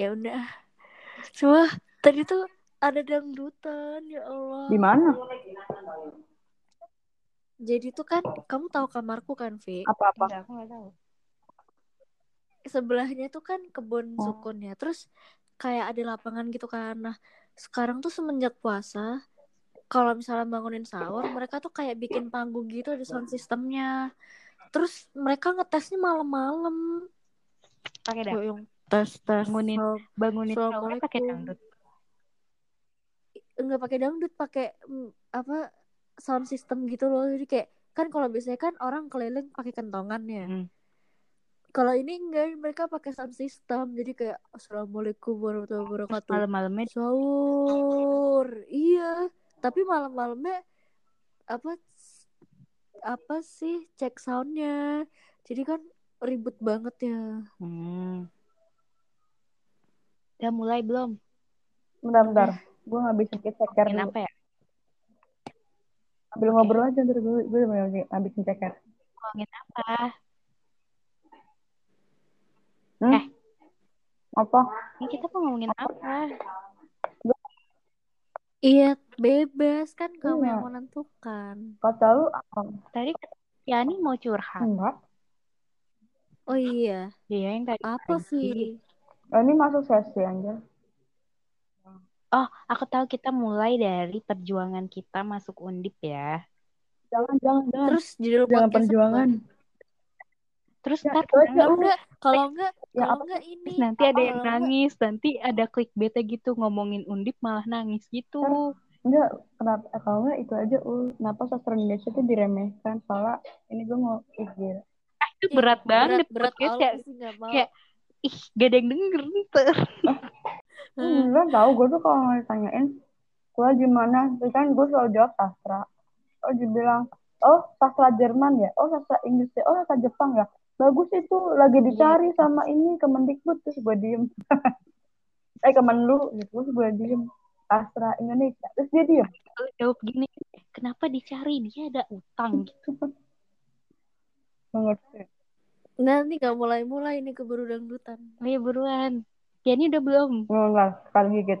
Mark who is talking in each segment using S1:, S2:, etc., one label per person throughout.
S1: ya udah cuma tadi tuh ada dangdutan ya Allah
S2: Di mana?
S1: jadi tuh kan kamu tahu kamarku kan Vi
S2: Apa-apa?
S3: Enggak, aku nggak tahu.
S1: sebelahnya tuh kan kebun
S2: Oh.
S1: sukun ya terus kayak ada lapangan gitu kan nah sekarang tuh semenjak puasa kalau misalnya bangunin sahur mereka tuh kayak bikin panggung gitu ada sound systemnya terus mereka ngetesnya malam-malam
S3: Pakai dah.
S1: Tes tes
S3: Bangunin.
S1: Assalamualaikum.
S3: Bangunin sahurnya pakai dangdut.
S1: enggak pakai dangdut pakai mm, apa sound system gitu loh jadi kayak kan kalau biasanya kan orang keliling pakai kentongan ya
S3: Hmm.
S1: kalau ini enggak mereka pakai sound system jadi kayak assalamualaikum warahmatullahi wabarakatuh
S3: malam-malamnya
S1: sahur iya tapi malam-malamnya apa apa sih cek soundnya jadi kan ribut banget ya
S3: Hmm. Udah mulai belum?
S2: Bentar, bentar. Gue ngabisin ceker dulu.
S3: apa ya?
S2: Ambil ngobrol aja ntar gue gue ngabisin ceker.
S3: Ngomongin apa?
S2: Hmm?
S3: Eh.
S2: Apa?
S3: Ini kita mau ngomongin apa?
S1: iya bebas kan kamu
S2: Iya.
S1: yang menentukan
S2: Kata lu apa?
S3: Tadi Yani mau curhat.
S2: Enggak.
S1: oh iya
S3: Iya yang tadi.
S1: apa sih
S2: Oh, ini masuk sesi aja.
S3: Oh, aku tahu kita mulai dari perjuangan kita masuk undip ya.
S2: Jangan, jangan, jangan.
S1: terus judul
S2: jangan
S1: podcast
S2: perjuangan.
S3: Terus
S2: Ya,
S3: ntar
S2: itu
S1: kalau enggak kalau enggak
S2: Ya,
S1: kalau enggak ini
S3: terus nanti ada yang
S1: enggak-
S3: nangis, nanti ada clickbaitnya gitu ngomongin undip malah nangis gitu.
S2: Enggak, kenapa? eh, Kalau enggak itu aja, uh, kenapa sastra Indonesia itu diremehkan? Soalnya ini gue mau izin.
S3: Itu
S1: Ih,
S3: berat banget
S1: berat
S3: podcast
S1: Allah
S3: ya. kayak, Ih, gak ada yang denger ntar.
S1: Hmm.
S2: Enggak tahu, gue tuh kalau ditanyain, gue gimana? Terus kan gue selalu jawab sastra. Oh, dibilang, oh sastra Jerman ya? Oh sastra Inggris ya? Oh sastra Jepang ya? Bagus itu, lagi dicari sama ini Kemendikbud. Terus gue diem. eh Kemenlu, gitu. Terus gue diem. Sastra Indonesia. Terus dia diem.
S3: Lu jawab gini, kenapa dicari? Dia ada utang gitu.
S2: Banget.
S1: Nah ini nggak mulai-mulai ini keburu dangdutan
S3: Ayo buruan. Yani udah belum?
S2: Enggak, sekali gigit.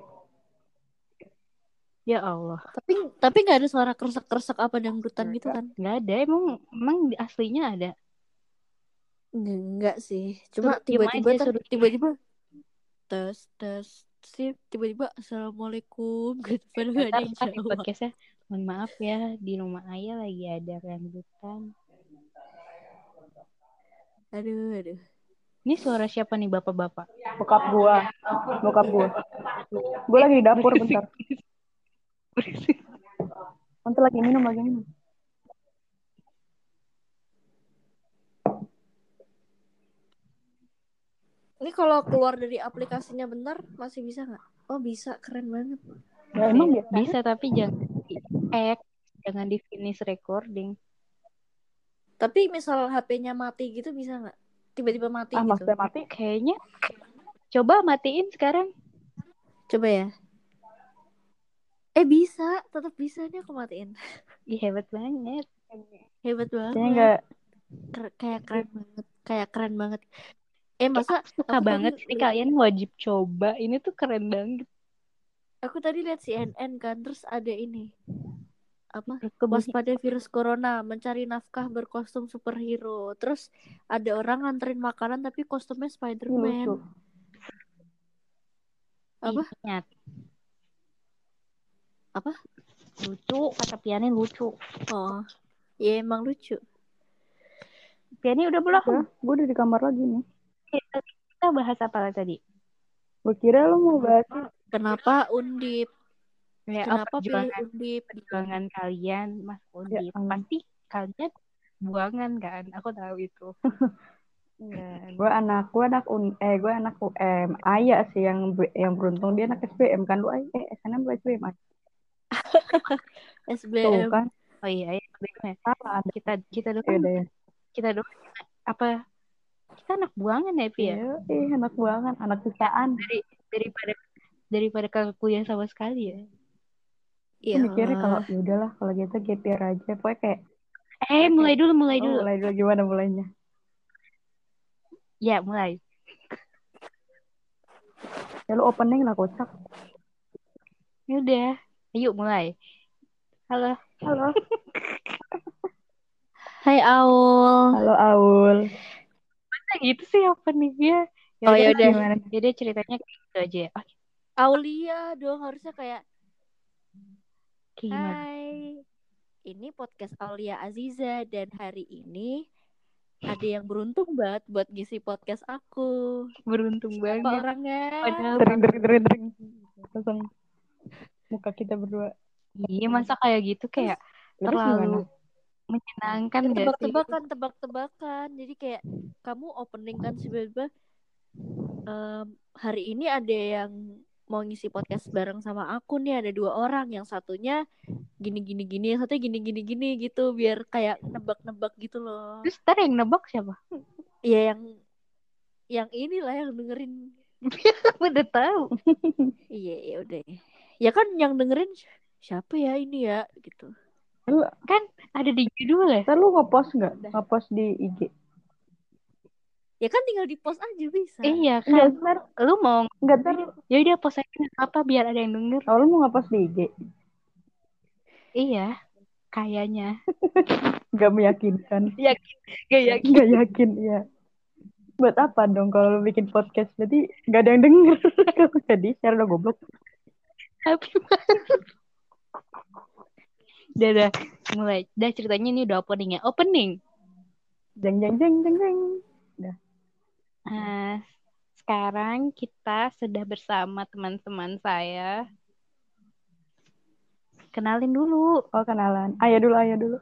S3: Ya Allah.
S1: tapi tapi nggak ada suara kresek-kresek apa dangdutan gitu kan
S3: Nggak ada, emang emang aslinya ada.
S1: Enggak, enggak sih. Cuma tiba-tiba tiba-tiba tes tes sih tiba-tiba assalamualaikum gitu padahal ada yang
S3: podcastnya, mohon maaf ya, di rumah ayah lagi ada rambutan.
S1: Aduh, aduh.
S3: Ini suara siapa nih bapak-bapak?
S2: Bokap gua. Bokap gua. Gue lagi di dapur bentar. Bentar lagi minum, lagi minum.
S1: Ini kalau keluar dari aplikasinya bentar masih bisa nggak? Oh bisa, keren banget.
S2: Ya emang ya.
S3: Bisa tapi jangan di jangan di finish recording.
S1: Tapi misal HP-nya mati gitu bisa nggak? Tiba-tiba mati
S2: Ah,
S1: gitu.
S2: maksudnya mati.
S3: Kayaknya coba matiin sekarang.
S1: Coba ya. Eh bisa, tetap bisa nih aku matiin.
S3: Ih, hebat banget.
S1: Hebat banget.
S2: Kayaknya enggak.
S1: Ker- kayak keren banget. Kayak keren banget. Eh masa
S3: Suka
S1: aku
S3: banget sih
S1: liat-
S3: kalian wajib coba. Ini tuh keren banget.
S1: Aku tadi lihat CNN kan, terus ada ini. Apa?
S3: Kebun-
S1: Waspada virus corona, mencari nafkah berkostum superhero. Terus ada orang nganterin makanan tapi kostumnya. Spider-Man. Apa?
S3: Ingat.
S1: Apa?
S3: Lucu, kata Piani lucu.
S1: Oh, ya emang lucu.
S3: Piani udah belum?
S2: Ya, gue udah di kamar lagi nih.
S3: Kita, kita bahas apa lagi tadi?
S2: Gue kira lu mau bahas
S1: Kenapa undip?
S3: Ya,
S1: Kenapa pilih
S3: perjuangan,
S1: undip?
S3: perjuangan kalian Mas Undip?
S2: ampun.
S3: Pasti kalian buangan kan? Aku tahu itu.
S2: gue anak gue anak un eh gue anak UM Ayah sih yang yang beruntung dia anak SBM kan lu ay eh SNM lu SBM Ay. tuh
S1: SBM.
S2: kan
S3: Oh iya, iya. bener.
S2: salah ada
S3: Kita kita
S2: ya
S3: doang,
S2: deh
S3: kita doang apa? Kita anak buangan ya, Pi ya?
S2: Iya, eh anak banget anak sisaan
S3: Dari daripada daripada kagak kuliah sama sekali ya.
S1: Iya.
S2: Mikirnya kalau ya udahlah kalau gitu gap year aja pokoknya kayak
S3: Eh, mulai dulu, mulai
S2: oh,
S3: dulu.
S2: mulai dulu gimana mulainya
S3: Ya, mulai.
S2: Ya lu opening lah kocak.
S3: Ya udah, ayo mulai. Halo.
S2: Halo.
S1: Hai Aul.
S2: Halo Aul.
S3: Masa gitu sih openingnya?
S1: Oh, ya udah.
S2: Gimana?
S3: Jadi ceritanya kayak gitu aja ya. Oh,
S1: Aulia dong harusnya kayak
S3: gimana?
S1: Hai. Ini podcast Aulia Aziza dan hari ini ada yang beruntung banget buat ngisi podcast aku.
S3: Beruntung
S1: Apa
S3: banget.
S1: orangnya?
S3: Padahal
S2: Dering, dering, dering, dering. Langsung muka kita berdua.
S3: iya masa kayak gitu kayak
S2: Terus gimana?
S3: terlalu menyenangkan
S1: Ya, tebak-tebakan, tebak-tebakan. Jadi kayak kamu opening kan tiba-tiba em, hari ini ada yang mau ngisi podcast bareng sama aku nih ada dua orang yang satunya gini gini gini yang satunya gini gini gini gitu biar kayak nebak-nebak gitu loh
S3: Terus ntar yang nebak siapa?
S1: ya yang yang inilah yang dengerin
S3: Udah tahu.
S1: iya ya udah ya kan yang dengerin si- siapa ya ini ya gitu
S2: Lu,
S3: Kan ada di judul ya.
S2: lu ngepost nggak? Ngepost di IG?
S1: Ya kan tinggal di post aja bisa
S3: Iya
S2: Enggak,
S3: kan.
S2: ntar,
S3: Lu mau
S2: enggak ntar.
S3: ya udah post aja nggak apa biar ada yang denger.
S2: Oh, lu mau ngepost di IG?
S3: Iya. Kayaknya.
S2: Gak meyakinkan.
S3: Yakin. Gak yakin.
S2: Gak yakin, ya. Buat apa dong kalau lu bikin podcast? Berarti gak ada yang denger. Jadi share lo goblok.
S3: Tapi Udah, udah, mulai. Udah ceritanya ini udah opening ya. Opening.
S2: Jeng jeng jeng jeng jeng.
S3: Nah, sekarang kita sudah bersama teman-teman saya. Kenalin dulu.
S2: Oh kenalan. Ayah dulu, ayah dulu.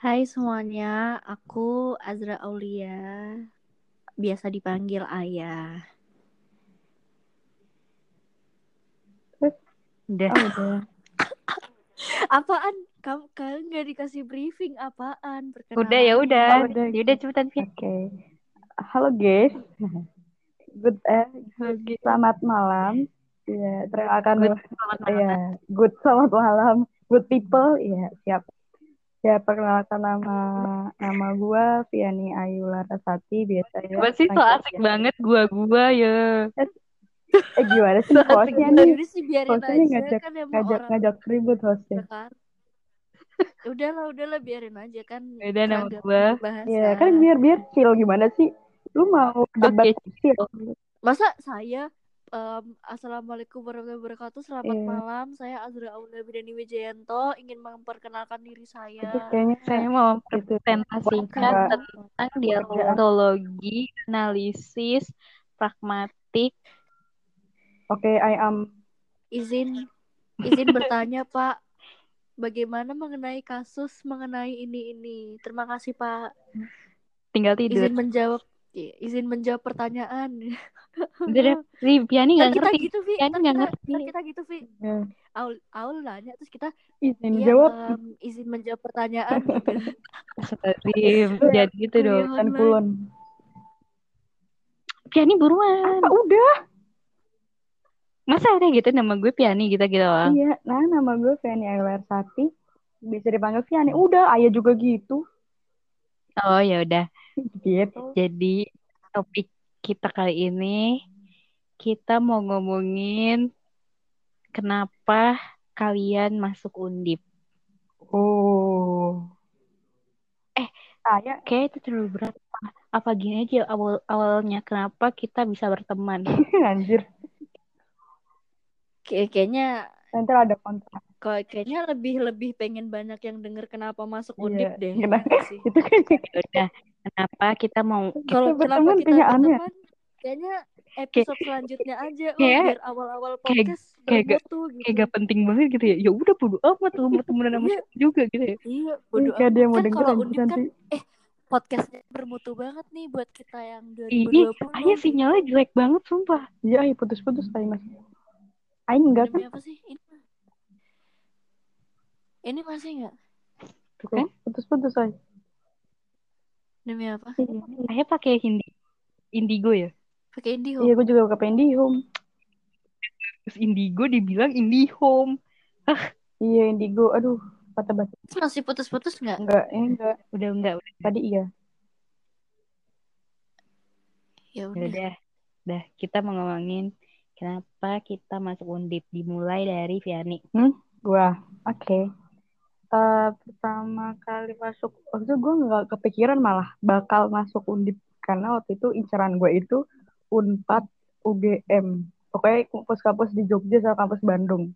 S1: Hai semuanya aku Azra Aulia biasa dipanggil Ayah
S3: Udah.
S2: Oh udah.
S1: apaan kamu kalian nggak dikasih briefing apaan perkenalan
S3: Udah ya udah.
S2: Oh, udah.
S3: Ya udah cepetan.
S2: Oke. Halo guys. Good eh selamat malam. Iya, perkenalkan
S3: Good, selamat malam.
S2: Iya, good selamat malam. Good people. Iya, siap. Ya, perkenalkan nama nama gua Viani Ayu Larasati biasanya.
S3: Coba sih so asik
S2: Viani.
S3: banget gua-gua ya.
S2: Eh gimana sih
S3: So
S2: hostnya
S1: Ya
S2: nih?
S1: udah sih biarin
S2: Hostnya
S1: aja
S2: ngajak
S1: kan
S2: ngajak ngajak ribut hostnya.
S1: Jakarta Ya udahlah udahlah biarin aja kan
S3: Udah nama
S1: seragam
S3: gua.
S1: bahasa
S2: Iya, kan biar biar chill gimana sih? Lu mau debat
S3: Oke.
S2: chill?
S1: masa saya em, assalamualaikum warahmatullahi wabarakatuh selamat
S2: Iya.
S1: malam saya Azra Aulia Bidani Wijayanto ingin memperkenalkan diri
S2: Itu
S1: saya
S2: kayaknya
S3: Saya mau
S2: itu
S3: presentasikan
S2: Enggak.
S3: tentang dialektologi, analisis, pragmatik.
S2: Oke, I am
S1: izin izin bertanya Pak bagaimana mengenai kasus mengenai ini ini terima kasih Pak
S3: Tinggal tidur.
S1: izin menjawab izin menjawab pertanyaan
S3: Vi, Piani
S1: Ntar
S3: nggak
S1: kita
S3: ngerti.
S1: gitu Vi
S3: Piani
S1: ntar
S3: nggak
S1: kita,
S3: ngerti.
S1: ntar kita gitu Vi
S2: ya,
S1: Aul Aul nanya terus kita
S2: izin
S1: iya
S2: jawab
S1: em, izin menjawab pertanyaan gitu
S3: Astagfirullahaladzim, jangan gitu dong.
S2: dan
S1: online.
S2: kulon.
S3: Piani buruan.
S2: Ah, udah.
S3: Masa udah gitu nama gue Piani gitu gitu doang.
S2: Iya, nah nama gue Viani Ayu Larasati. Bisa dipanggil Viani. Udah, ayah juga gitu.
S3: Oh ya udah.
S2: Gitu.
S3: Jadi topik kita kali ini kita mau ngomongin kenapa kalian masuk undip.
S2: Oh.
S3: Eh,
S2: Saya
S3: Kayak itu terlalu berat. Apa, apa gini aja awal awalnya kenapa kita bisa berteman?
S2: anjir.
S1: Kayak- kayaknya
S2: Nanti ada kontrak.
S1: kok kayaknya lebih lebih pengen banyak yang denger kenapa masuk
S2: Iya,
S1: undip deh
S2: kenapa?
S1: Iya sih?
S2: Itu kan
S3: Ya udah, kenapa kita mau
S1: kalau kenapa kita
S2: kayaknya aneh.
S1: berteman kayaknya episode selanjutnya aja oh,
S3: kayak-
S1: biar awal-awal
S3: kayak-
S1: podcast
S3: kayak gak-
S1: bermutu gitu
S3: kayak gak penting banget gitu ya. Ya udah bodo amat lu mau temenan sama
S1: Iya.
S3: siapa juga gitu ya.
S1: iya bodo
S2: Gak ada yang mau
S1: kan kalau undip kan
S2: nanti.
S1: podcastnya bermutu banget nih buat kita yang
S3: Ini
S1: 2020
S3: ayah sinyalnya jelek banget sumpah.
S2: Iya, putus-putus tadi mas. Aing enggak kan?
S1: demi apa sih ini ini masih nggak
S3: Tuh kan?
S2: Putus-putus ay.
S1: demi apa
S3: Ayah pakai Hindi Indigo ya.
S1: pakai Indiho
S2: Iya, gue juga pakai Indihome.
S3: Terus Indigo dibilang Indihome.
S2: Iya, Indigo. Aduh, patah basi.
S1: masih putus-putus nggak
S2: Enggak, ini enggak.
S3: Udah enggak udah.
S2: Tadi iya.
S1: ya
S3: Ya
S1: udah
S3: udah. dah kita mau ngomongin kenapa kita masuk undip? Dimulai dari Viani.
S2: Hmm, gua. Oke. Eh, pertama kali masuk waktu itu gue nggak kepikiran malah bakal masuk undip. Karena waktu itu inceran gue itu unpad UGM pokoknya kampus-kampus di Jogja sama kampus Bandung.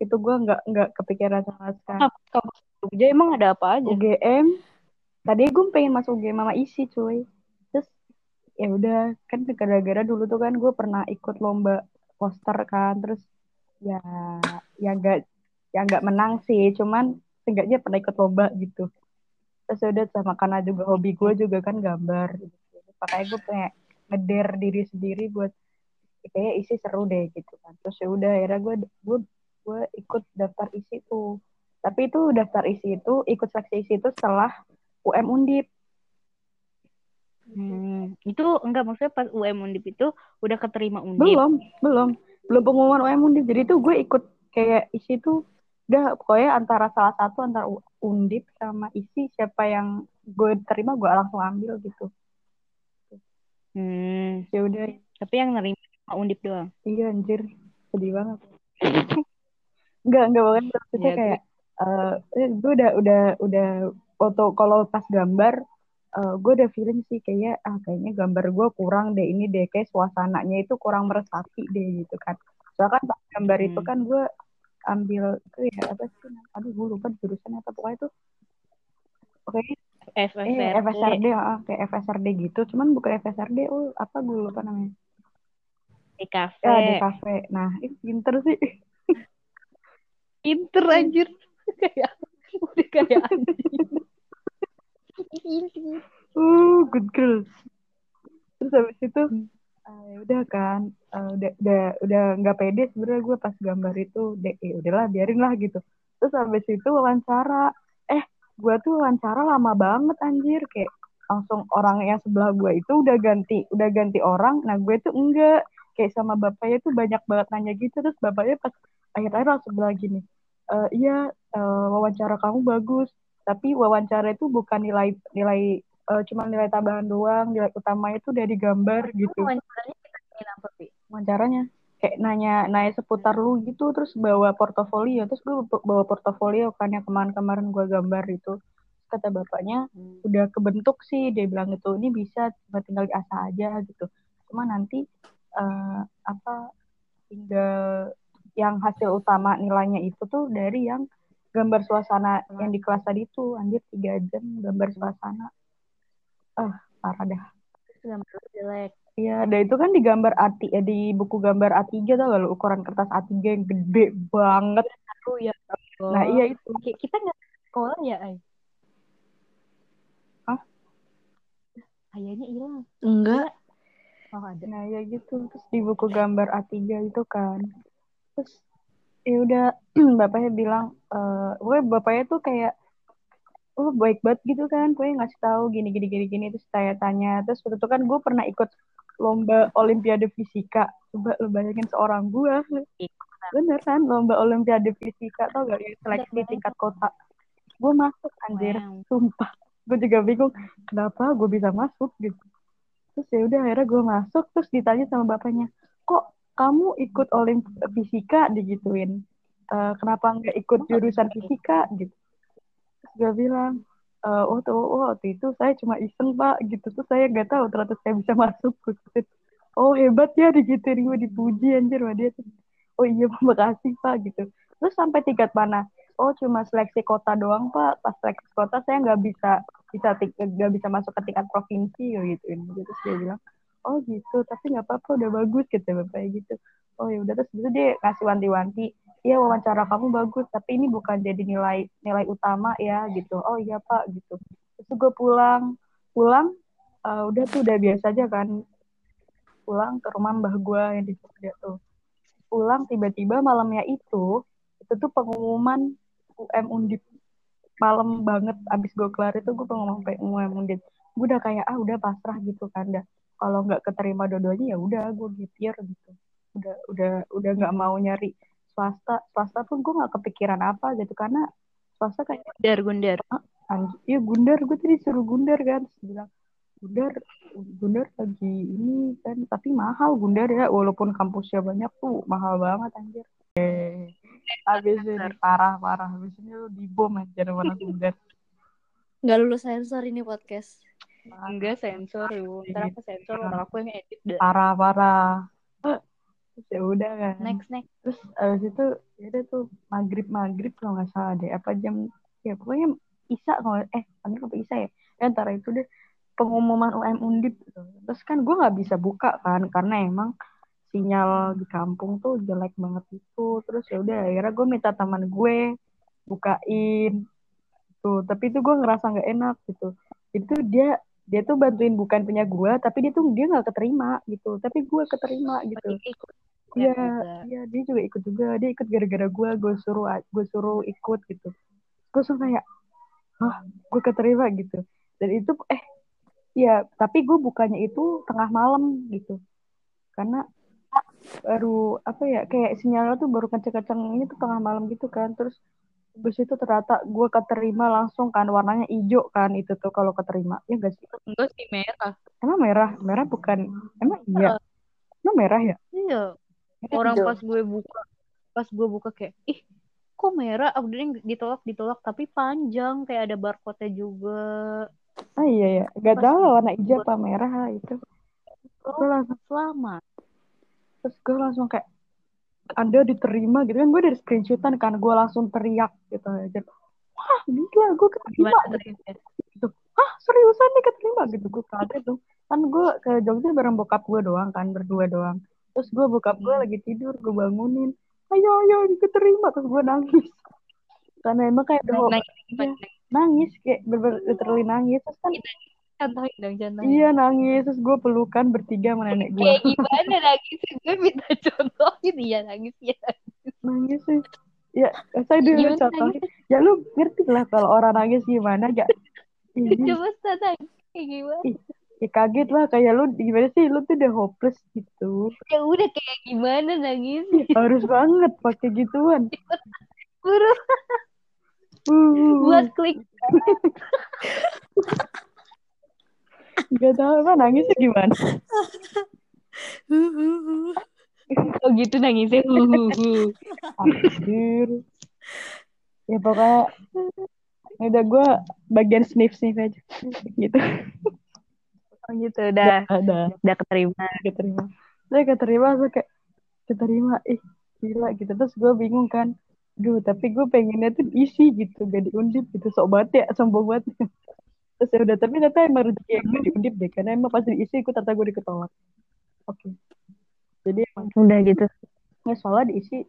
S2: Itu gue nggak nggak kepikiran sama sekali.
S3: Kampus Jogja emang ada apa aja?
S2: UGM tadi gue pengen masuk UGM sama isi cuy ya udah kan gara-gara dulu tuh kan gue pernah ikut lomba poster kan terus ya ya nggak ya nggak menang sih cuman seenggaknya pernah ikut lomba gitu. Terus ya udah sama karena juga hobi gue juga kan gambar. Gitu. makanya gue pengen ngeder diri sendiri buat kayak isi seru deh gitu kan. Terus ya udah akhirnya gue gue gue ikut daftar isi tuh. Tapi itu daftar isi itu ikut seleksi isi itu setelah UM Undip
S3: Hmm, itu enggak maksudnya pas UM Undip itu udah keterima Undip.
S2: belum belum. Belum pengumuman UM Undip. Jadi tuh gue ikut kayak isi tuh udah pokoknya antara salah satu antara Undip sama isi siapa yang gue terima gue langsung ambil gitu.
S3: Hmm,
S2: ya udah.
S3: Tapi yang nerima cuma Undip doang.
S2: iya anjir. Sedih banget. Enggak enggak banget maksudnya
S3: Ya,
S2: kayak eh gue udah udah udah foto kalau pas gambar eh, gue udah feeling sih kayak ah kayaknya gambar gue kurang deh ini deh kayak suasananya itu kurang meresapi deh gitu kan soalnya kan gambar itu
S3: Hmm.
S2: kan gue ambil itu ya apa sih aduh gue lupa jurusan apa pokoknya itu oke eh
S3: FSRD.
S2: FSRD ah, kayak FSRD gitu cuman bukan FSRD oh apa gue lupa namanya
S3: di kafe.
S2: ya di kafe nah itu pinter sih
S3: Pinter anjir. kayak udah kayak anjing.
S2: Uh good girl terus habis itu ya udah kan ah, udah udah udah nggak pede sebenarnya gue pas gambar itu. Deh ya udahlah biarin lah gitu. Terus habis itu wawancara. Eh gue tuh wawancara lama banget anjir. Kayak langsung orang yang sebelah gue itu udah ganti udah ganti orang. Nah gue tuh enggak. Kayak sama bapaknya tuh banyak banget nanya gitu. Terus bapaknya pas akhir-akhir langsung bilang gini "Eh, iya eh, wawancara kamu bagus tapi wawancara itu bukan nilai nilai eh, cuma nilai tambahan doang. Nilai utamanya itu dari gambar gitu.
S1: Wawancaranya kita ingin apa,
S2: wawancaranya kayak nanya nanya seputar lu gitu terus bawa portofolio. Terus gue bawa portofolio kan yang kemarin-kemarin gue gambar itu. Kata bapaknya udah kebentuk sih. Dia bilang itu ini bisa cuma tinggal diasah aja gitu. Cuma nanti eh, apa tinggal yang hasil utama nilainya itu tuh dari yang gambar suasana yang di kelas tadi tuh anjir tiga jam gambar suasana ah parah dah
S1: Gambar jelek.
S2: Iya, dan itu kan di gambar A ya di buku gambar A3 tau gak lu ukuran kertas A3 yang gede banget.
S3: Lu ya.
S2: Nah, iya itu.
S3: Kayak kita nggak sekolah ya, Ay?
S2: Hah?
S3: Kayaknya hilang.
S1: Enggak.
S3: Oh, ada.
S2: Nah, ya gitu. Terus di buku gambar A3 itu kan. Terus ya udah bapaknya bilang eh gue bapaknya tuh kayak oh baik banget gitu kan gue ngasih tahu gini gini gini gini terus tanya tanya terus waktu itu kan gue pernah ikut lomba olimpiade fisika. Coba lu bayangin seorang gue bener kan lomba olimpiade fisika tau gak? Ya seleksi di tingkat kota. Gue masuk anjir.
S3: Wow.
S2: sumpah. Gue juga bingung kenapa gue bisa masuk? Gitu. Terus ya udah akhirnya gue masuk terus ditanya sama bapaknya kok kamu ikut olim fisika digituin. "Eh, kenapa nggak ikut jurusan fisika? Gitu. Terus bilang "Eh, oh tuh oh, waktu itu saya cuma iseng pak. Gitu. Tuh saya nggak tahu ternyata saya bisa masuk gituin. oh hebat ya digituin gue dipuji anjir sama dia tuh. Oh iya makasih pak. Gitu. Terus sampai tingkat mana? Oh cuma seleksi kota doang pak. Pas seleksi kota saya nggak bisa bisa nggak bisa masuk ke tingkat provinsi gitu. Terus dia bilang oh gitu. Tapi nggak apa-apa udah bagus gitu bapaknya gitu. Oh ya udah terus itu dia ngasih wanti-wanti. Iya wawancara kamu bagus tapi ini bukan jadi nilai nilai utama ya gitu. Oh iya pak gitu. Terus gue pulang. Pulang eh, udah tuh udah biasa aja kan. Pulang ke rumah mbah gue yang di Jogja tuh. Pulang tiba-tiba malamnya itu itu tuh pengumuman UM Undip. Malam banget abis gue kelar itu gue pengumuman UM Undip. Gue udah kayak ah udah pasrah gitu kan dah kalau nggak keterima dua-duanya ya udah gue gipir gitu. Udah udah udah nggak mau nyari swasta. Swasta pun gue nggak kepikiran apa gitu karena swasta kayak
S3: Gundar, gundar.
S2: anjir ya gundar. Gue tadi suruh gundar kan terus bilang Gundar Gundar lagi ini kan tapi mahal Gundar ya walaupun kampusnya banyak tuh mahal banget anjir. Eh. Habis ini parah parah. Habis ini lu dibom aja mana Gundar.
S1: Nggak lulus sensor ini podcast.
S3: Enggak sensor lu. Ntar aku sensor orang aku yang edit deh.
S2: parah parah Terus ya udah kan
S3: Next next.
S2: terus abis itu ya udah tuh maghrib maghrib kalau nggak salah deh apa jam ya pokoknya isa kalau eh maghrib apa isa ya ya antara itu deh pengumuman UM Undip gitu. terus kan gue nggak bisa buka kan karena emang sinyal di kampung tuh jelek banget itu terus ya udah akhirnya gue minta teman gue bukain tuh tapi itu gue ngerasa nggak enak gitu itu dia dia tuh bantuin bukan punya gue tapi dia tuh dia nggak keterima gitu tapi gue keterima gitu
S3: Ikut.
S2: Iya, iya dia juga ikut juga. Dia ikut gara-gara gue, gue suruh gue suruh ikut gitu. Gue suruh kayak, ah, gue keterima gitu. Dan itu eh, ya tapi gue bukannya itu tengah malam gitu. Karena baru apa ya kayak sinyalnya tuh baru kenceng-kenceng ini tuh tengah malam gitu kan. Terus habis itu ternyata gue keterima langsung kan warnanya hijau kan itu tuh kalau keterima ya gak sih
S3: Enggak sih merah.
S2: emang merah merah bukan emang iya emang merah ya
S3: Iya. Orang
S1: Hijau.
S3: pas gue buka, pas gue buka kayak, ih, kok merah? Ah, Udah ditolak, ditolak, tapi panjang, kayak ada barcode-nya juga.
S2: ah iya ya gak tahu lah warna hijau apa merah lah itu
S3: Oh,
S2: gue langsung
S3: selamat.
S2: terus gue langsung kayak anda diterima gitu kan gue dari screenshotan kan gue langsung teriak gitu. Aja wah gila gue keterima gitu. ah seriusan nih keterima? Gitu gue kaget tuh kan gue ke Jogja bareng bokap gue doang kan berdua doang. Terus gue bokap gue lagi tidur gue bangunin. Ayo ayo keterima terus gue nangis. Karena emang kayak
S3: Nangis
S2: nangis kayak bener-bener literally nangis. Terus kan
S3: Contohin dong, contohin.
S2: iya nangis terus gue pelukan bertiga sama nenek gue
S3: Kayak gimana nangis? Gue minta contohin. Iya, nangis. Iya, nangis.
S2: nangis sih ya saya dulu
S3: Gimana
S2: contohin ya lu ngerti lah kalau orang nangis gimana ya Ih,
S3: Coba sana. Kayak gimana?
S2: ya kaget lah kayak lu gimana sih lu tuh udah hopeless gitu
S3: Ya udah kayak gimana nangis?
S2: harus banget pakai gituan
S3: Buru
S2: uh,
S3: buat klik.
S2: gak tahu apa nangisnya gimana?
S3: Oh gitu nangisnya.
S2: Anjir. Ya pokoknya ya udah gue bagian sniff sniff aja. Gitu.
S3: Oh gitu udah.
S2: Ada
S3: udah. Keterima.
S2: keterima. Saya keterima saya kayak keterima ih gila gitu. Terus gue bingung kan Duh, tapi gue pengennya tuh isi gitu, gak diundip gitu. Sok banget ya, sombong banget. Terus ya udah, tapi ternyata emang rezeki yang gue diundip deh. Karena emang pas diisi, gue ternyata gue diketolak. Oke. Jadi emang,
S3: Udah gitu.
S2: ya soalnya diisi,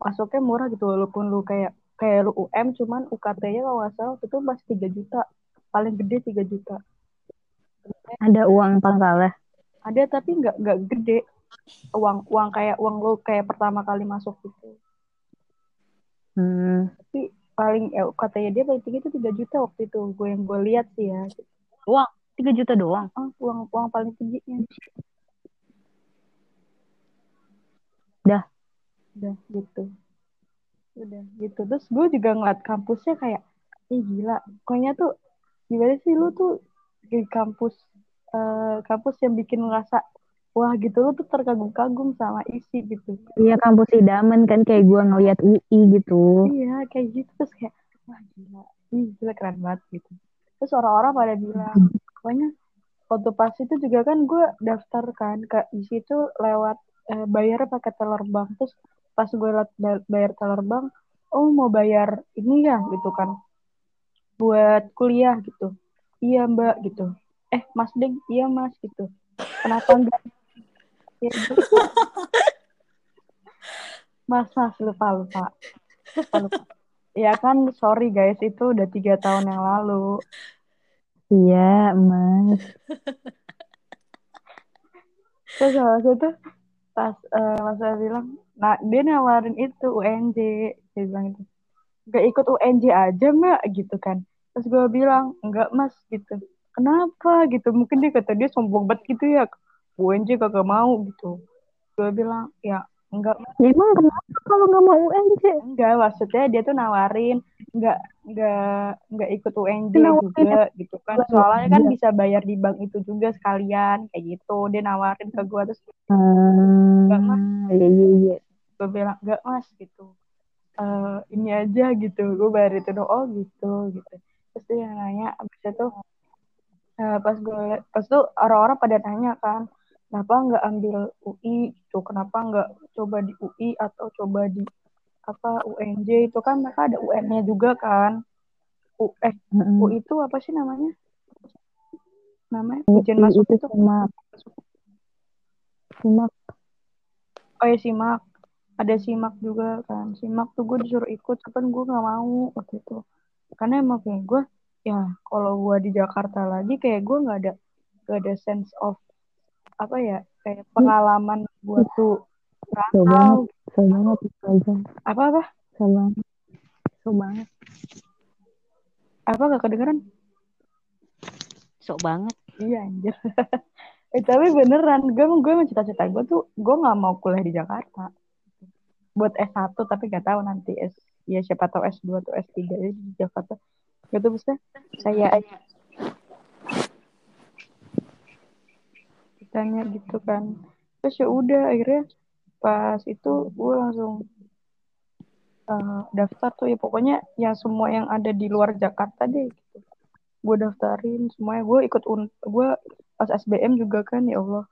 S2: masuknya murah gitu. Walaupun lu kayak kayak lu UM, cuman UKT-nya kalau nggak salah itu masih 3 juta. Paling gede 3 juta.
S3: Ada uang pangkalah.
S2: Ada tapi nggak nggak gede. Uang uang kayak uang lu kayak pertama kali masuk gitu.
S3: Hmm.
S2: tapi paling ya, katanya dia paling tinggi itu 3 juta waktu itu gue yang gue lihat sih ya.
S3: Uang? 3 juta doang.
S2: oh, uang uang paling tingginya.
S3: Dah.
S2: udah gitu. Udah gitu. Terus gue juga ngeliat kampusnya kayak ih gila. Pokoknya tuh gimana sih lu tuh di kampus eh, kampus yang bikin ngerasa wah gitu lu tuh terkagum-kagum sama isi gitu.
S3: Iya kampus idaman kan kayak gua ngeliat UI gitu.
S2: iya kayak gitu terus kayak wah gila ih gila keren banget gitu. Terus orang-orang pada bilang pokoknya waktu pas itu juga kan gue daftar kan ke isi itu lewat eh, bayar pakai teller bank. Terus pas gue ba- bayar teller bank oh mau bayar ini ya gitu kan. Buat kuliah gitu. Iya mbak gitu. Eh mas deng iya mas gitu. Kenapa enggak ya, gitu. mas mas lupa lupa. Lupa, lupa. ya kan sorry guys itu udah tiga tahun yang lalu.
S3: Iya, Mas.
S2: terus habis itu pas eh, mas saya bilang nah dia nawarin itu UNJ dia bilang itu. Gak ikut UNJ aja mbak gitu kan. Terus gue bilang enggak mas gitu. Kenapa? Gitu. Mungkin dia kata dia sombong banget gitu ya UNJ kagak mau gitu gue bilang ya enggak
S3: Ya, emang kenapa kalau nggak mau UNJ?
S2: enggak maksudnya dia tuh nawarin enggak enggak enggak ikut UNJ
S3: Nawarin
S2: juga gitu kan soalnya kan
S3: juga.
S2: bisa bayar di bank itu juga sekalian kayak gitu dia nawarin ke gue terus Enggak, Mas.
S3: Hmm, iya iya iya.
S2: gue bilang enggak mas gitu Eh ini aja gitu gue bayar itu dong oh gitu gitu terus dia nanya abis itu eh, pas gue pas tuh orang-orang pada nanya kan kenapa nggak ambil UI gitu? Kenapa nggak coba di UI atau coba di apa UNJ itu kan mereka ada UN-nya juga kan? U, eh
S3: Mm-mm.
S2: UI itu apa sih namanya? Namanya? Ujian masuk
S3: itu
S2: itu
S3: simak. Simak.
S2: oh ya simak. Ada simak juga kan. Simak tuh gue disuruh ikut cuman gue nggak mau waktu itu. Karena emang kayak gue ya kalau gue di Jakarta lagi kayak gue nggak ada gak ada sense of apa ya kayak pengalaman gue tuh
S3: So banget.
S2: rantau
S3: So banget itu aja.
S2: apa apa
S3: So banget. So banget.
S2: apa gak kedengeran
S3: So banget.
S2: iya anjir eh tapi beneran gue gue cita-cita gue tuh gue nggak mau kuliah di Jakarta buat S1 tapi gak tahu nanti S ya siapa tahu S2 atau S3 ya di Jakarta itu bisa saya ditanya gitu kan. Terus ya udah akhirnya pas itu gue langsung eh, daftar tuh. Ya pokoknya yang semua yang ada di luar Jakarta deh gitu. Gue daftarin semuanya. Gue ikut un gue pas SBM juga kan ya Allah.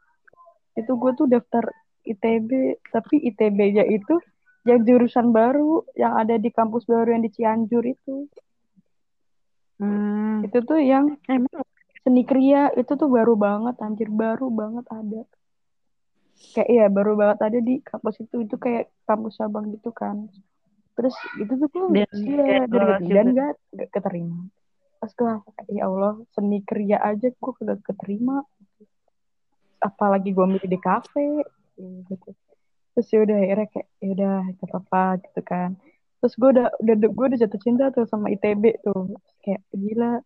S2: Itu gue tuh daftar ITB tapi ITB-nya itu yang jurusan baru yang ada di kampus baru yang di Cianjur itu.
S3: Hmm.
S2: itu tuh yang
S3: Emang
S2: seni kriya itu tuh baru banget anjir baru banget ada. Kayak iya baru banget ada di kampus itu itu kayak kampus cabang gitu kan. Terus itu tuh gue
S3: Dan
S2: iya
S3: dia
S2: dari dan gak, gak keterima. Pas gue ya Allah seni kriya aja gue kagak keterima. Apalagi gue milih di kafe gitu. Terus ya udah akhirnya kayak ya udah gak apa-apa gitu kan. Terus gue udah udah gue udah jatuh cinta tuh sama ITB tuh. Kayak gila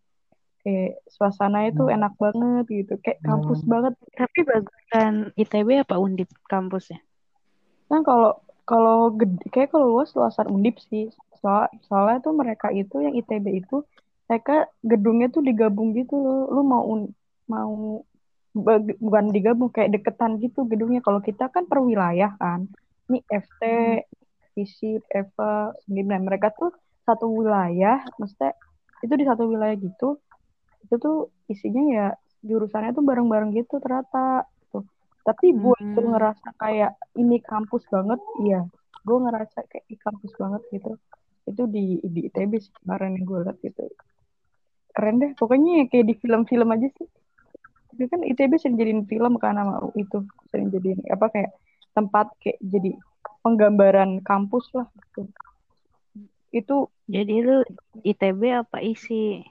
S2: kayak suasananya tuh enak banget gitu kayak kampus banget.
S3: Tapi bagusan ITB apa Undip kampusnya?
S2: kan kalau kalau gede kayak kalau luas luasan undip sih. Soal soalnya tuh mereka itu yang ITB itu mereka gedungnya tuh digabung gitu loh. Lu mau un- mau bukan digabung kayak deketan gitu gedungnya. Kalau kita kan per wilayah kan. Ini FT FISIP EVA sembilan mereka tuh satu wilayah maksudnya itu di satu wilayah gitu itu tuh isinya ya jurusannya tuh bareng-bareng gitu ternyata tuh tapi buat gue
S3: Hmm.
S2: ngerasa kayak ini kampus banget iya. Gue ngerasa kayak di kampus banget gitu. Itu di di ITB sih kemarin yang gue liat gitu. Keren deh pokoknya ya kayak di film-film aja sih. Tapi kan ITB sering jadiin film kan sama UI itu sering jadiin apa kayak tempat kayak jadi penggambaran kampus lah gitu. Itu
S3: Jadi lu ITB apa isi?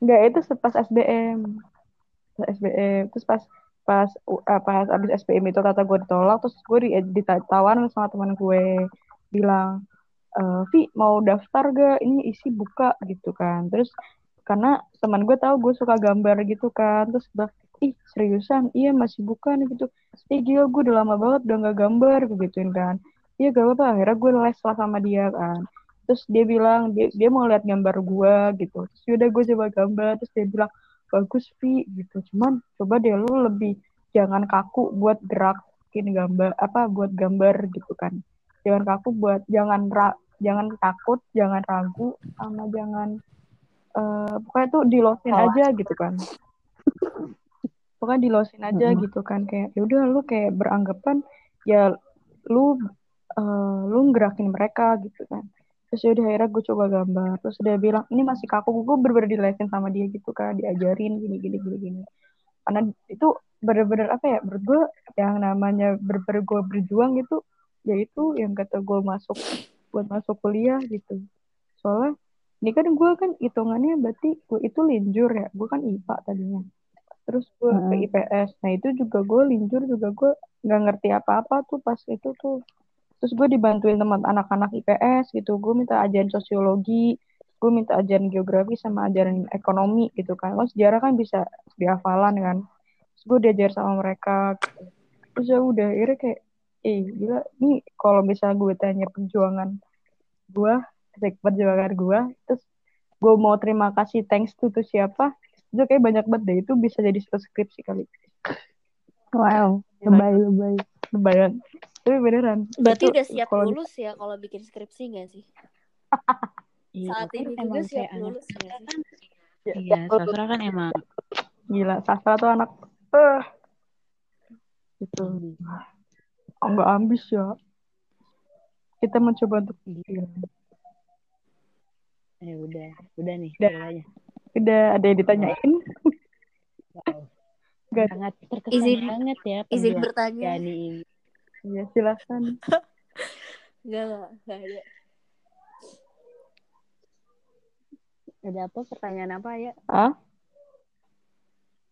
S2: Enggak itu pas SBM Pas SBM terus pas pas uh, pas abis SBM itu kata gue ditolak terus gue di, ditawarin sama teman gue. Bilang eh Vi mau daftar gak ini isi buka gitu kan. Terus karena teman gue tahu gue suka gambar gitu kan. Terus gue ih seriusan? Iya masih buka nih gitu. Ih gila gue udah lama banget udah gak gambar gituin kan. Iya gak apa-apa. Akhirnya gue les lah sama dia kan terus dia bilang dia, dia mau lihat gambar gue gitu. Terus yaudah gue coba gambar. Terus dia bilang bagus Vi gitu. Cuman coba deh lu lebih jangan kaku buat gerakin gambar apa buat gambar gitu kan. Jangan kaku buat jangan ra, jangan takut jangan ragu sama jangan eh pokoknya tuh dilosin
S3: Salah.
S2: aja gitu kan. Pokoknya dilosin aja
S3: Mm-mm.
S2: gitu kan. Kayak yaudah lu kayak beranggapan ya lu eh, lu gerakin mereka gitu kan terus yaudah akhirnya gue coba gambar. Terus dia bilang ini masih kaku. Gue bener-bener dilesin sama dia gitu kan diajarin gini gini gini gini. Karena itu bener-bener apa ya menurut gue yang namanya bener-bener gue berjuang gitu yaitu yang kata gue masuk buat masuk kuliah gitu. Soalnya ini kan gue kan hitungannya berarti gue itu linjur ya gue kan IPA tadinya. Terus gue ke
S3: Mm-mm.
S2: IPS nah itu juga gue linjur juga gue nggak ngerti apa-apa tuh pas itu tuh terus gue dibantuin teman anak-anak IPS gitu. Gue minta ajaran sosiologi gue minta ajaran geografi sama ajaran ekonomi gitu kan. Kalau sejarah kan bisa dihafalan kan. Terus gue diajar sama mereka gitu. terus ya udah akhirnya kayak eh gila nih kalau misalnya gue tanya perjuangan gue perjuangan gue terus gue mau terima kasih thanks to tuh siapa? Itu kayak banyak banget deh. Itu bisa jadi satu skripsi kali.
S3: Wow, lebay lebay.
S2: lebaran tapi beneran
S1: Berarti
S2: Itu
S1: udah siap
S2: di-
S1: lulus ya kalau bikin skripsi gak sih?
S3: Iya,
S1: Saat
S3: kan
S1: ini juga
S3: emang
S1: siap lulus sih?
S2: Ya,
S3: Iya, sastra kan emang
S2: gila sastra tuh anak eh gitu kok nggak ambis ya kita mencoba untuk
S3: Gitu. Eh udah, udah nih
S2: Udah.
S3: ceritanya.
S2: udah ada yang ditanyain
S3: Wow. Sangat terkesan
S1: Izin-
S3: banget ya
S1: Izin bertanya.
S3: Yani ini.
S2: Ya silakan
S1: Enggak, enggak, enggak ada.
S3: Ada apa pertanyaan apa ya?
S2: ah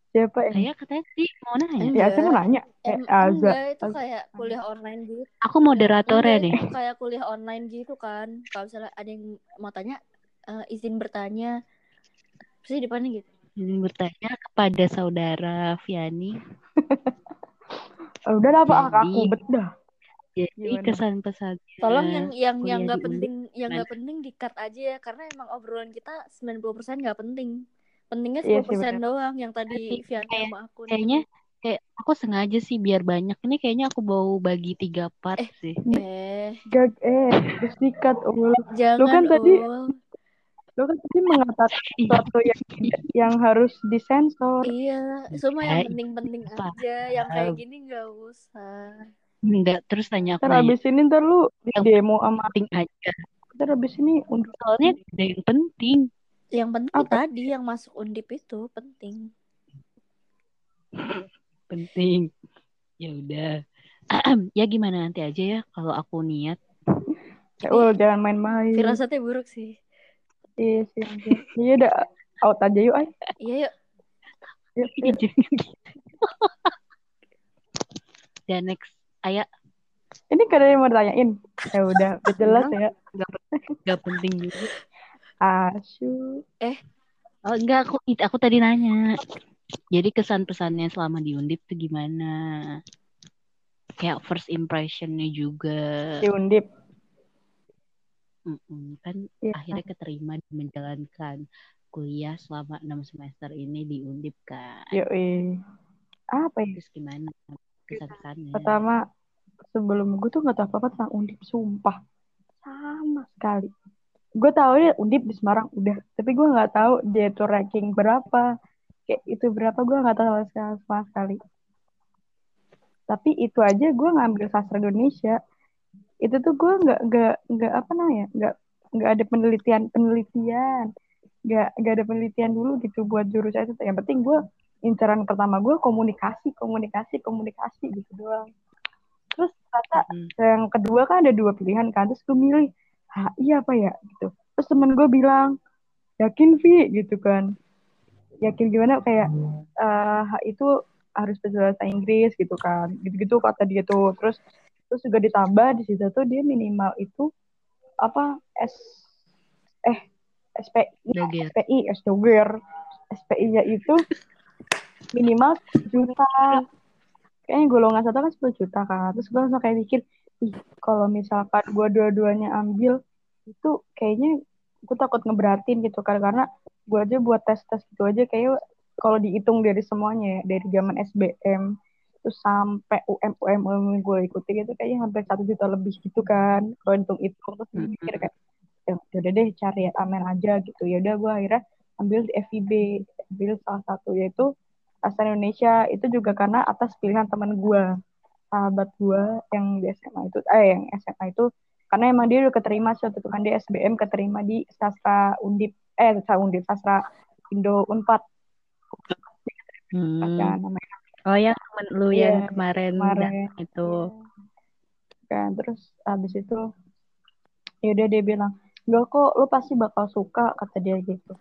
S2: siapa yang
S3: Saya katanya sih mau nanya.
S2: Ya saya mau nanya eh, Aza
S1: enggak, itu kayak kuliah online gitu.
S3: Aku moderatornya
S1: Enggak,
S3: nih.
S1: kayak kuliah online gitu kan. Kalau misalnya ada yang mau tanya, eh, izin bertanya. Di depannya gitu.
S3: Izin bertanya kepada saudara Viani.
S2: Eh, udah lah pak
S3: Jadi-
S2: aku bedah
S3: Jadi
S2: Gimana?
S3: kesan-pesan
S1: Tolong yang yang yang nggak
S3: di
S1: penting, yang nggak penting di-cut aja ya karena emang obrolan kita 90% nggak penting. Pentingnya
S2: Iya
S1: 10%
S2: sih, bener.
S1: doang yang tadi
S3: kayak-
S1: sama aku.
S3: kayaknya kayak aku sengaja sih biar banyak. Ini kayaknya aku mau bagi tiga part
S1: Eh.
S3: sih.
S1: Eh,
S2: gag eh terus dikat ul
S1: jangan
S2: kan tadi-
S1: Ul.
S2: Lo kan tadi mengatakan sesuatu yang yang harus disensor
S1: Iya, semua
S3: Eh,
S1: yang penting-penting
S3: Pak.
S1: aja. Yang kayak gini nggak usah.
S3: Enggak, terus tanya aku
S2: ntar
S3: nanya,
S2: abis ini ntar lu di demo sama
S3: penting aja.
S2: ntar abis ini untuk
S3: Soalnya ada yang penting.
S1: Yang penting
S2: Apa?
S1: tadi yang masuk undip itu penting.
S3: Penting. Ya udah. ya gimana nanti aja ya kalau aku niat.
S2: ya ul jangan main-main
S1: Firasatnya buruk sih.
S2: Iya sih iya udah out aja yuk ay
S1: Iya yuk.
S2: Yuk,
S3: gitu. Dan next, Aya
S2: ini kan ada yang mau ditanyain ya udah udah jelas ya
S3: nggak penting juga.
S2: asyik
S3: Oh enggak, aku aku tadi nanya. Jadi kesan pesannya selama di Undip tuh gimana? Kayak first impressionnya juga.
S2: di undip
S3: Mm-mm, kan
S2: Iya.
S3: akhirnya keterima menjalankan kuliah selama enam semester ini di Undip kan.
S2: yuk apa ya?
S3: Terus gimana kesan-pesannya?
S2: pertama sebelum gue tuh nggak tahu apa apa tentang undip sumpah. Sama sekali. Gue tahu ya undip di Semarang udah. Tapi gue nggak tahu dia itu ranking berapa. Kayak itu berapa gue nggak tahu sama sekali, sama sekali tapi itu aja gue ngambil sastra Indonesia itu tuh gue nggak nggak nggak apa namanya nggak nggak ada penelitian penelitian. Nggak nggak ada penelitian dulu gitu buat jurusan itu yang penting gue incaran pertama gue komunikasi komunikasi komunikasi gitu doang. Terus ternyata
S3: Mm.
S2: yang kedua kan ada dua pilihan kan terus gue milih HI apa ya? gitu. Terus temen gue bilang yakin Vi gitu kan. Yakin gimana? Kayak HI itu harus bahasa Inggris gitu kan. Gitu-gitu kata dia tuh. Terus terus juga ditambah di situ tuh dia minimal itu apa S eh SPI
S3: Doger.
S2: SPI S Doger SPI-nya itu minimal 10 juta. Kayaknya golongan satu kan 10 juta kan. Terus gue langsung kayak mikir ih kalau misalkan gue dua-duanya ambil itu kayaknya gue takut ngeberatin gitu kan. Karena gue aja buat tes-tes gitu aja kayak kalau dihitung dari semuanya ya dari zaman SBM terus sampai UM UM UM yang gue ikuti gitu kayaknya hampir satu juta lebih gitu kan kalau hitung hitung. Terus gue mikir kayak ya udah deh cari yang aman aja gitu. Ya udah gue akhirnya ambil di FIB ambil salah satu yaitu sastra Indonesia. Itu juga karena atas pilihan teman gue sahabat gue yang di SMA itu eh yang SMA itu karena emang dia udah keterima itu kan. Dia SBM keterima di sastra Undip eh sastra Undip sastra Indo Unpad.
S3: Hmm.
S2: kan namanya
S3: Oh ya temen lu
S2: Iya,
S3: yang kemarin,
S2: kemarin.
S3: itu.
S2: kan terus habis itu ya udah dia bilang enggak kok lu pasti bakal suka kata dia gitu.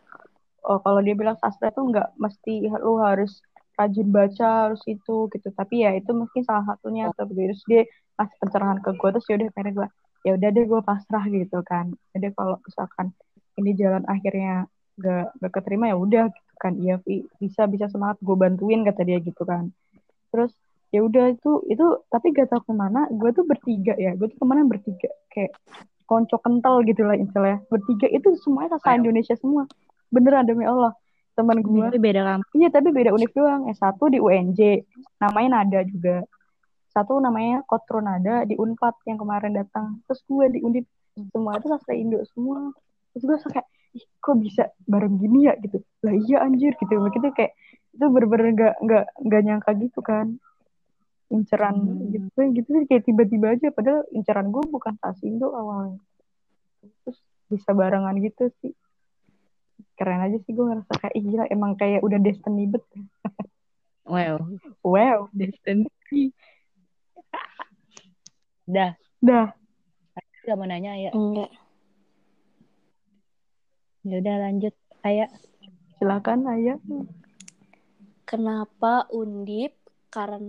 S2: Oh kalau dia bilang sastra itu enggak mesti lu harus rajin baca harus itu gitu. Tapi ya itu mungkin salah satunya atau terus dia kasih pencerahan ke gue terus ya udah akhirnya gue ya udah deh gue pasrah gitu kan. Jadi kalau misalkan ini jalan akhirnya gak gak keterima ya udah kan iya Vi, bisa bisa semangat gue bantuin kata dia gitu kan. Terus ya udah itu itu tapi gak tau ke mana gue tuh bertiga ya. Gue tuh ke mana bertiga. Kayak konco kental gitu lah istilahnya bertiga itu semuanya
S3: Wow.
S2: Indonesia semua. Beneran demi Allah. Teman gue
S3: Tapi beda kampus.
S2: iya tapi beda univ doang. S1 di UNJ namanya Nada juga. Satu namanya Kotro Nada di Unpad yang kemarin datang. Terus gue di Undip. Semua itu sastra Indo semua. Terus gue kayak Ih, kok bisa bareng gini ya? Gitu. Lah iya anjir gitu. Begitu kayak itu bener-bener gak, nggak nggak nyangka gitu kan. Inceran
S3: Hmm.
S2: gitu gitu sih. Kayak tiba-tiba aja. Padahal inceran gue bukan Tasindo awalnya. Terus bisa barengan gitu sih. Keren aja sih gue ngerasa kayak "Ih, gila emang kayak udah destiny bet.
S3: Wow.
S2: wow.
S3: Destiny. Dah,
S2: dah.
S3: Gak mau nanya ya.
S1: Enggak.
S3: Ya udah lanjut. Ayah.
S2: silakan ayah
S1: Kenapa Undip? Karena